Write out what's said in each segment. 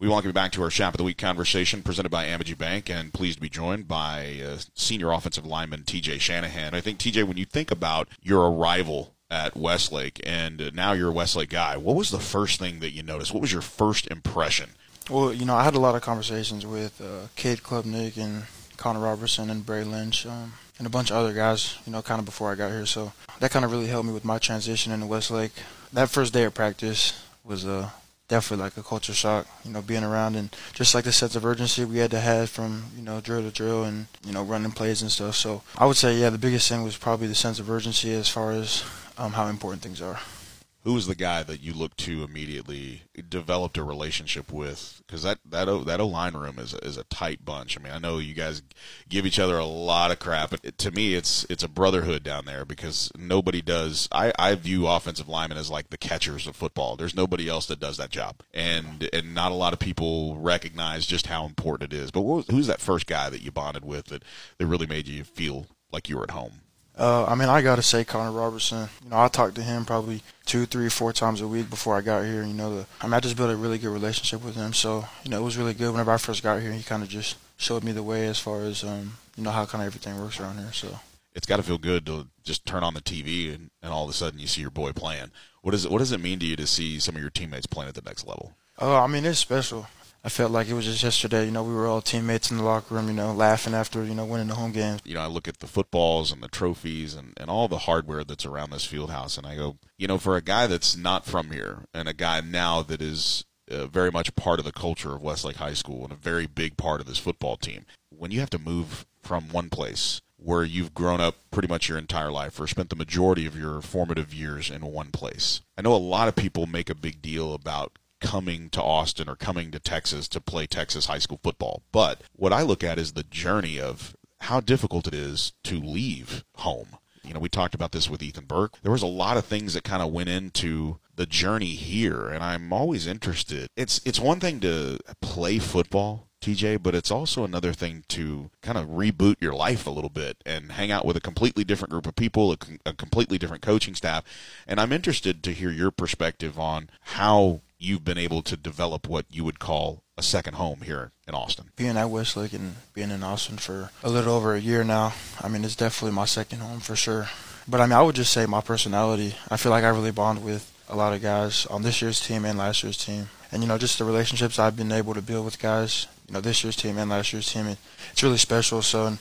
We welcome you back to our Chap of the Week conversation presented by Amegy Bank and pleased to be joined by uh, senior offensive lineman TJ Shanahan. I think, TJ, when you think about your arrival at Westlake and uh, now you're a Westlake guy, what was the first thing that you noticed? What was your first impression? Well, you know, I had a lot of conversations with uh, Cade Klubnik and Connor Robertson and Bray Lynch um, and a bunch of other guys, you know, kind of before I got here. So that kind of really helped me with my transition into Westlake. That first day of practice was uh, definitely like a culture shock, you know, being around and just like the sense of urgency we had to have from, you know, drill to drill and, you know, running plays and stuff. So I would say, yeah, the biggest thing was probably the sense of urgency as far as um, how important things are who was the guy that you looked to immediately developed a relationship with because that that o, that O line room is a, is a tight bunch. I mean, I know you guys give each other a lot of crap, but it, to me, it's it's a brotherhood down there because nobody does. I, I view offensive linemen as like the catchers of football. There's nobody else that does that job, and and not a lot of people recognize just how important it is. But was, who's that first guy that you bonded with that that really made you feel like you were at home? Uh, I mean, I got to say, Connor Robertson. You know, I talked to him probably two, three, four times a week before I got here. You know, the, I mean, I just built a really good relationship with him. So, you know, it was really good. Whenever I first got here, he kind of just showed me the way as far as, um, you know, how kind of everything works around here. So it's got to feel good to just turn on the TV and, and all of a sudden you see your boy playing. What does it, what does it mean to you to see some of your teammates playing at the next level? Oh, I mean, it's special. I felt like it was just yesterday. You know, we were all teammates in the locker room. You know, laughing after you know winning the home game. You know, I look at the footballs and the trophies and and all the hardware that's around this field house, and I go, you know, for a guy that's not from here and a guy now that is uh, very much part of the culture of Westlake High School and a very big part of this football team. When you have to move from one place where you've grown up pretty much your entire life or spent the majority of your formative years in one place. I know a lot of people make a big deal about coming to Austin or coming to Texas to play Texas high school football. But what I look at is the journey of how difficult it is to leave home. You know, we talked about this with Ethan Burke. There was a lot of things that kind of went into the journey here, and I'm always interested. It's it's one thing to play football TJ, but it's also another thing to kind of reboot your life a little bit and hang out with a completely different group of people, a, a, completely different coaching staff. And I'm interested to hear your perspective on how you've been able to develop what you would call a second home here in Austin. Being at Westlake and being in Austin for a little over a year now, I mean, it's definitely my second home for sure. But I mean, I would just say my personality. I feel like I really bond with a lot of guys on this year's team and last year's team. And, you know, just the relationships I've been able to build with guys, you know, this year's team and last year's team, it, it's really special. So and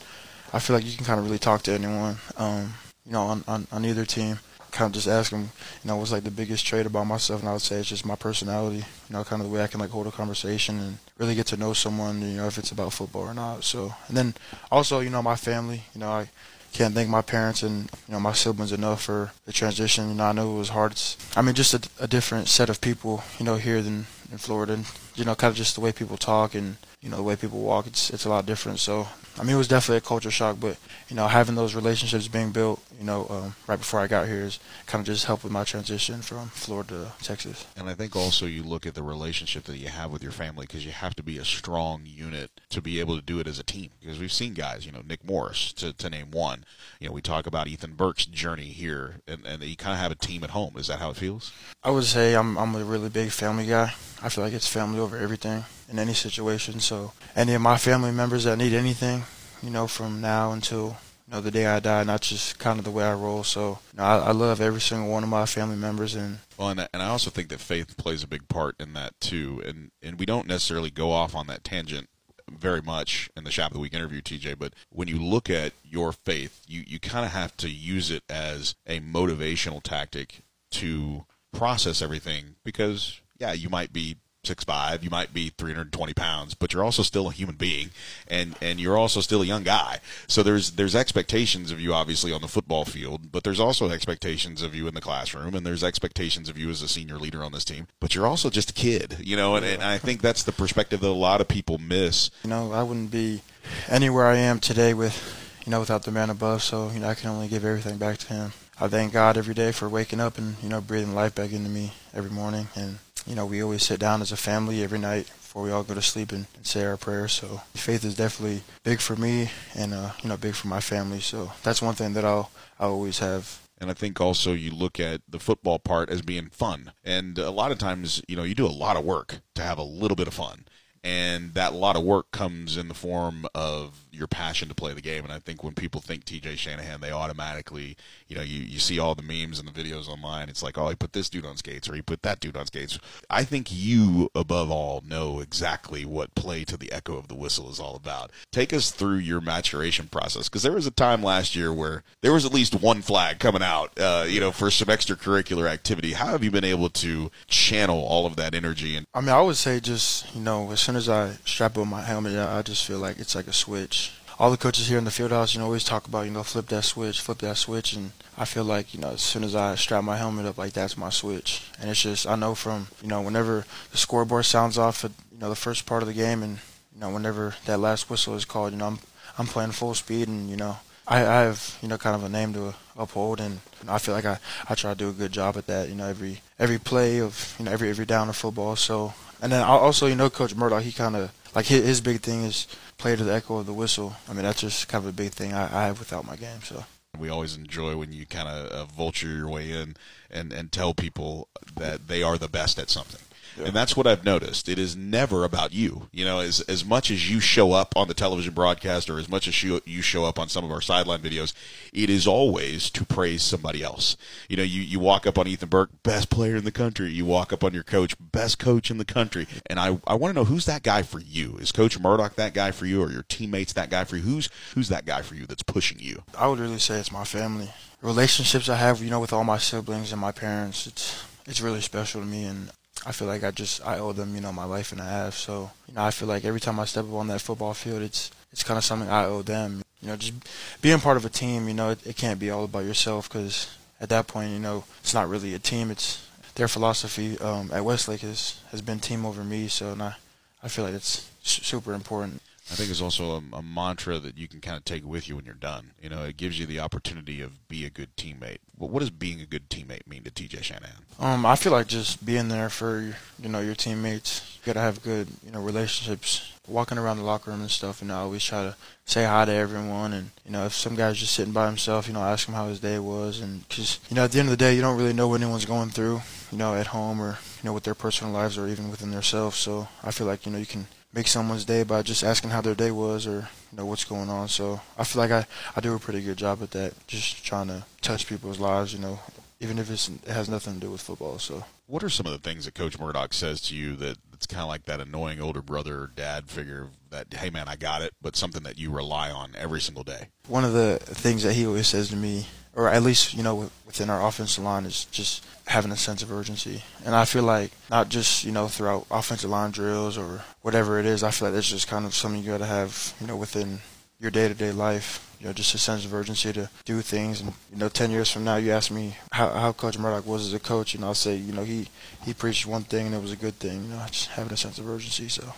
I feel like you can kind of really talk to anyone, um, you know, on, on, on either team kind of just ask them, you know, what's like the biggest trait about myself, and I would say it's just my personality. You know, kind of the way I can like hold a conversation and really get to know someone. You know, if it's about football or not. So, and then also, you know, my family. You know, I can't thank my parents and you know my siblings enough for the transition. You know, I know it was hard. It's, I mean, just a, a different set of people, you know, here than in Florida. And, you know, kind of just the way people talk and you know the way people walk. It's it's a lot different. So I mean, it was definitely a culture shock, but you know, having those relationships being built, you know, um, right before I got here is kind of just helped with my transition from Florida to Texas. And I think also you look at the relationship that you have with your family because you have to be a strong unit to be able to do it as a team. Because we've seen guys, you know, Nick Morris to, to name one. You know, we talk about Ethan Burke's journey here, and, and you kind of have a team at home. Is that how it feels? I would say I'm I'm a really big family guy. I feel like it's family over everything in any situation. So any of my family members that need anything, you know, from now until you know the day I die, not just kind of the way I roll. So you know, I, I love every single one of my family members, and well, and, and I also think that faith plays a big part in that too. And and we don't necessarily go off on that tangent very much in the Chap of the Week interview, TJ. But when you look at your faith, you you kind of have to use it as a motivational tactic to process everything because yeah, you might be six five, you might be 320 pounds, but you're also still a human being, and and you're also still a young guy. So there's there's expectations of you obviously on the football field, but there's also expectations of you in the classroom, and there's expectations of you as a senior leader on this team. But you're also just a kid, you know, and, and I think that's the perspective that a lot of people miss. You know, I wouldn't be anywhere I am today with, you know, without the man above. So you know, I can only give everything back to him. I thank God every day for waking up and you know breathing life back into me every morning and you know, we always sit down as a family every night before we all go to sleep and, and say our prayers. So faith is definitely big for me and, uh, you know, big for my family. So that's one thing that I'll, i always have, And I think also you look at the football part as being fun. And a lot of times, you know, you do a lot of work to have a little bit of fun and that lot of work comes in the form of your passion to play the game. And I think when people think TJ Shanahan, they automatically, you know, you, you see all the memes and the videos online. It's like, oh, he put this dude on skates or he put that dude on skates. I think you, above all, know exactly what play to the echo of the whistle is all about. Take us through your maturation process because there was a time last year where there was at least one flag coming out, uh, you know, for some extracurricular activity. How have you been able to channel all of that energy? And I mean, I would say just you know, as soon as I strap on my helmet, I just feel like it's like a switch all the coaches here in the field house, you know, always talk about, you know, flip that switch, flip that switch, and I feel like, you know, as soon as I strap my helmet up, like that's my switch, and it's just I know from, you know, whenever the scoreboard sounds off at, you know, the first part of the game, and you know, whenever that last whistle is called, you know, I'm I'm playing full speed, and you know, I, I have, you know, kind of a name to uphold, and you know, I feel like I I try to do a good job at that, you know, every every play of, you know, every every down of football, so. And then also, you know, Coach Murdoch, he kind of like his, his big thing is play to the echo of the whistle. I mean, that's just kind of a big thing I, I have without my game. So we always enjoy when you kind of uh, vulture your way in and and tell people that they are the best at something. And that's what I've noticed. It is never about you. You know, as as much as you show up on the television broadcast or as much as you, you show up on some of our sideline videos, it is always to praise somebody else. You know, you, you walk up on Ethan Burke, best player in the country. You walk up on your coach, best coach in the country. And I, I want to know who's that guy for you? Is Coach Murdoch that guy for you or your teammates that guy for you? Who's who's that guy for you that's pushing you? I would really say it's my family. Relationships I have, you know, with all my siblings and my parents, it's it's really special to me and I feel like I just I owe them, you know, my life and a half. So, you know, I feel like every time I step up on that football field, it's it's kind of something I owe them. You know, just being part of a team, you know, it, it can't be all about yourself because at that point, you know, it's not really a team. It's their philosophy um, at Westlake has has been team over me. So, and I I feel like it's super important. I think it's also a, a, mantra that you can kind of take with you when you're done. You know, it gives you the opportunity of be a good teammate. Well, what does being a good teammate mean to TJ Shanahan? Um, I feel like just being there for you know your teammates. You gotta have good you know relationships. Walking around the locker room and stuff, and I always try to say hi to everyone. And you know, if some guy's just sitting by himself, you know, ask him how his day was. And because you know, at the end of the day, you don't really know what anyone's going through. You know, at home or you know with their personal lives or even within themselves. So I feel like you know you can make someone's day by just asking how their day was or you know what's going on. So I feel like I I do a pretty good job at that, just trying to touch people's lives, you know, even if it's, it has nothing to do with football. So what are some of the things that Coach Murdoch says to you that it's kind of like that annoying older brother or dad figure that hey man I got it, but something that you rely on every single day? One of the things that he always says to me or at least you know within our offensive line is just having a sense of urgency. And I feel like not just you know throughout offensive line drills or whatever it is. I feel like it's just kind of something you got to have you know within your day to day life. You know, just a sense of urgency to do things. And you know, ten years from now, you ask me how, how Coach Murdoch was as a coach, and I'll say, you know, he he preached one thing and it was a good thing. You know, just having a sense of urgency. So.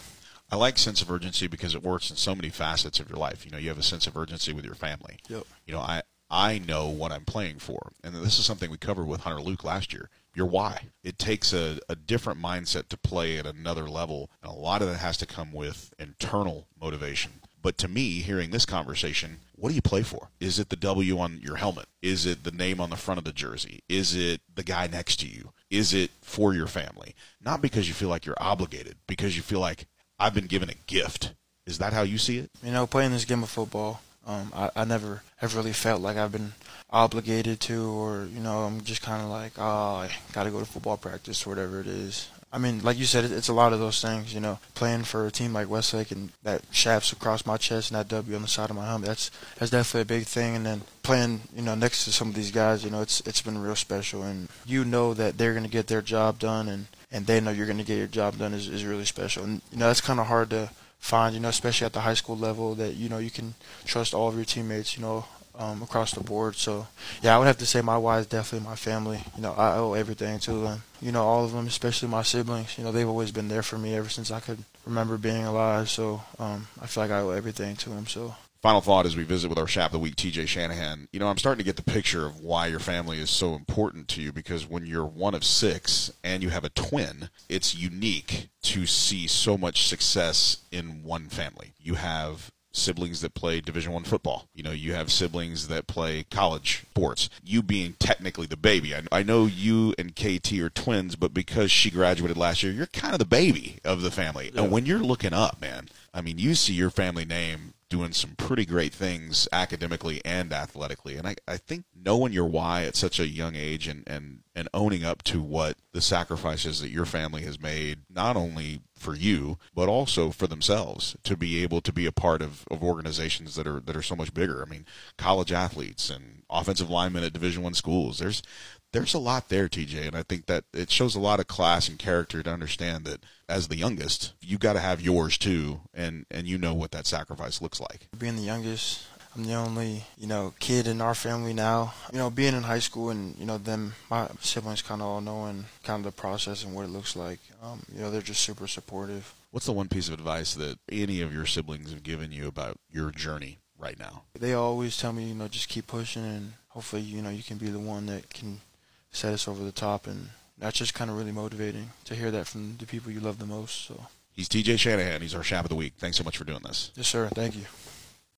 I like sense of urgency because it works in so many facets of your life. You know, you have a sense of urgency with your family. Yep. You know, I I know what I'm playing for. And this is something we covered with Hunter Luke last year. Your why. It takes a, a different mindset to play at another level. And a lot of that has to come with internal motivation. But to me, hearing this conversation, what do you play for? Is it the W on your helmet? Is it the name on the front of the jersey? Is it the guy next to you? Is it for your family? Not because you feel like you're obligated, because you feel like I've been given a gift. Is that how you see it? You know, playing this game of football, um, I, I never have really felt like I've been obligated to, or you know, I'm just kind of like, oh, I got to go to football practice or whatever it is. I mean, like you said, it's a lot of those things. You know, playing for a team like Westlake and that Chaps across my chest and that W on the side of my helmet. That's that's definitely a big thing. And then playing, you know, next to some of these guys, you know, it's it's been real special. And you know that they're gonna get their job done, and and they know you're gonna get your job done is is really special. And you know, that's kind of hard to find, you know, especially at the high school level, that you know you can trust all of your teammates, you know, um, across the board. So, yeah, I would have to say my is definitely my family. You know, I owe everything to them. You know, all of them, especially my siblings. You know, they've always been there for me ever since I could remember being alive. So, um, I feel like I owe everything to them. So, Final thought as we visit with our Chap of the Week, TJ Shanahan. You know, I'm starting to get the picture of why your family is so important to you because when you're one of six and you have a twin, it's unique to see so much success in one family. You have siblings that play Division One football. You know, you have siblings that play college sports. You being technically the baby. I, I know you and KT are twins, but because she graduated last year, you're kind of the baby of the family. Yeah. And when you're looking up, man, I mean, you see your family name doing some pretty great things academically and athletically. And I, I think knowing your why at such a young age and, and, and owning up to what the sacrifices that your family has made, not only for you, but also for themselves to be able to be a part of, of organizations that are that are so much bigger. I mean, college athletes and offensive linemen at division one schools. There's there's a lot there, TJ, and I think that it shows a lot of class and character to understand that as the youngest, you got to have yours too, and and you know what that sacrifice looks like. Being the youngest, I'm the only, you know, kid in our family now. You know, being in high school and, you know, them, my siblings kind of all knowing kind of the process and what it looks like. Um, you know, they're just super supportive. What's the one piece of advice that any of your siblings have given you about your journey right now? They always tell me, you know, just keep pushing and hopefully, you know, you can be the one that can set us over the top. And that's just kind of really motivating to hear that from the people you love the most. So, He's TJ Shanahan. He's our Chap of the Week. Thanks so much for doing this. yes, sir. Thank you.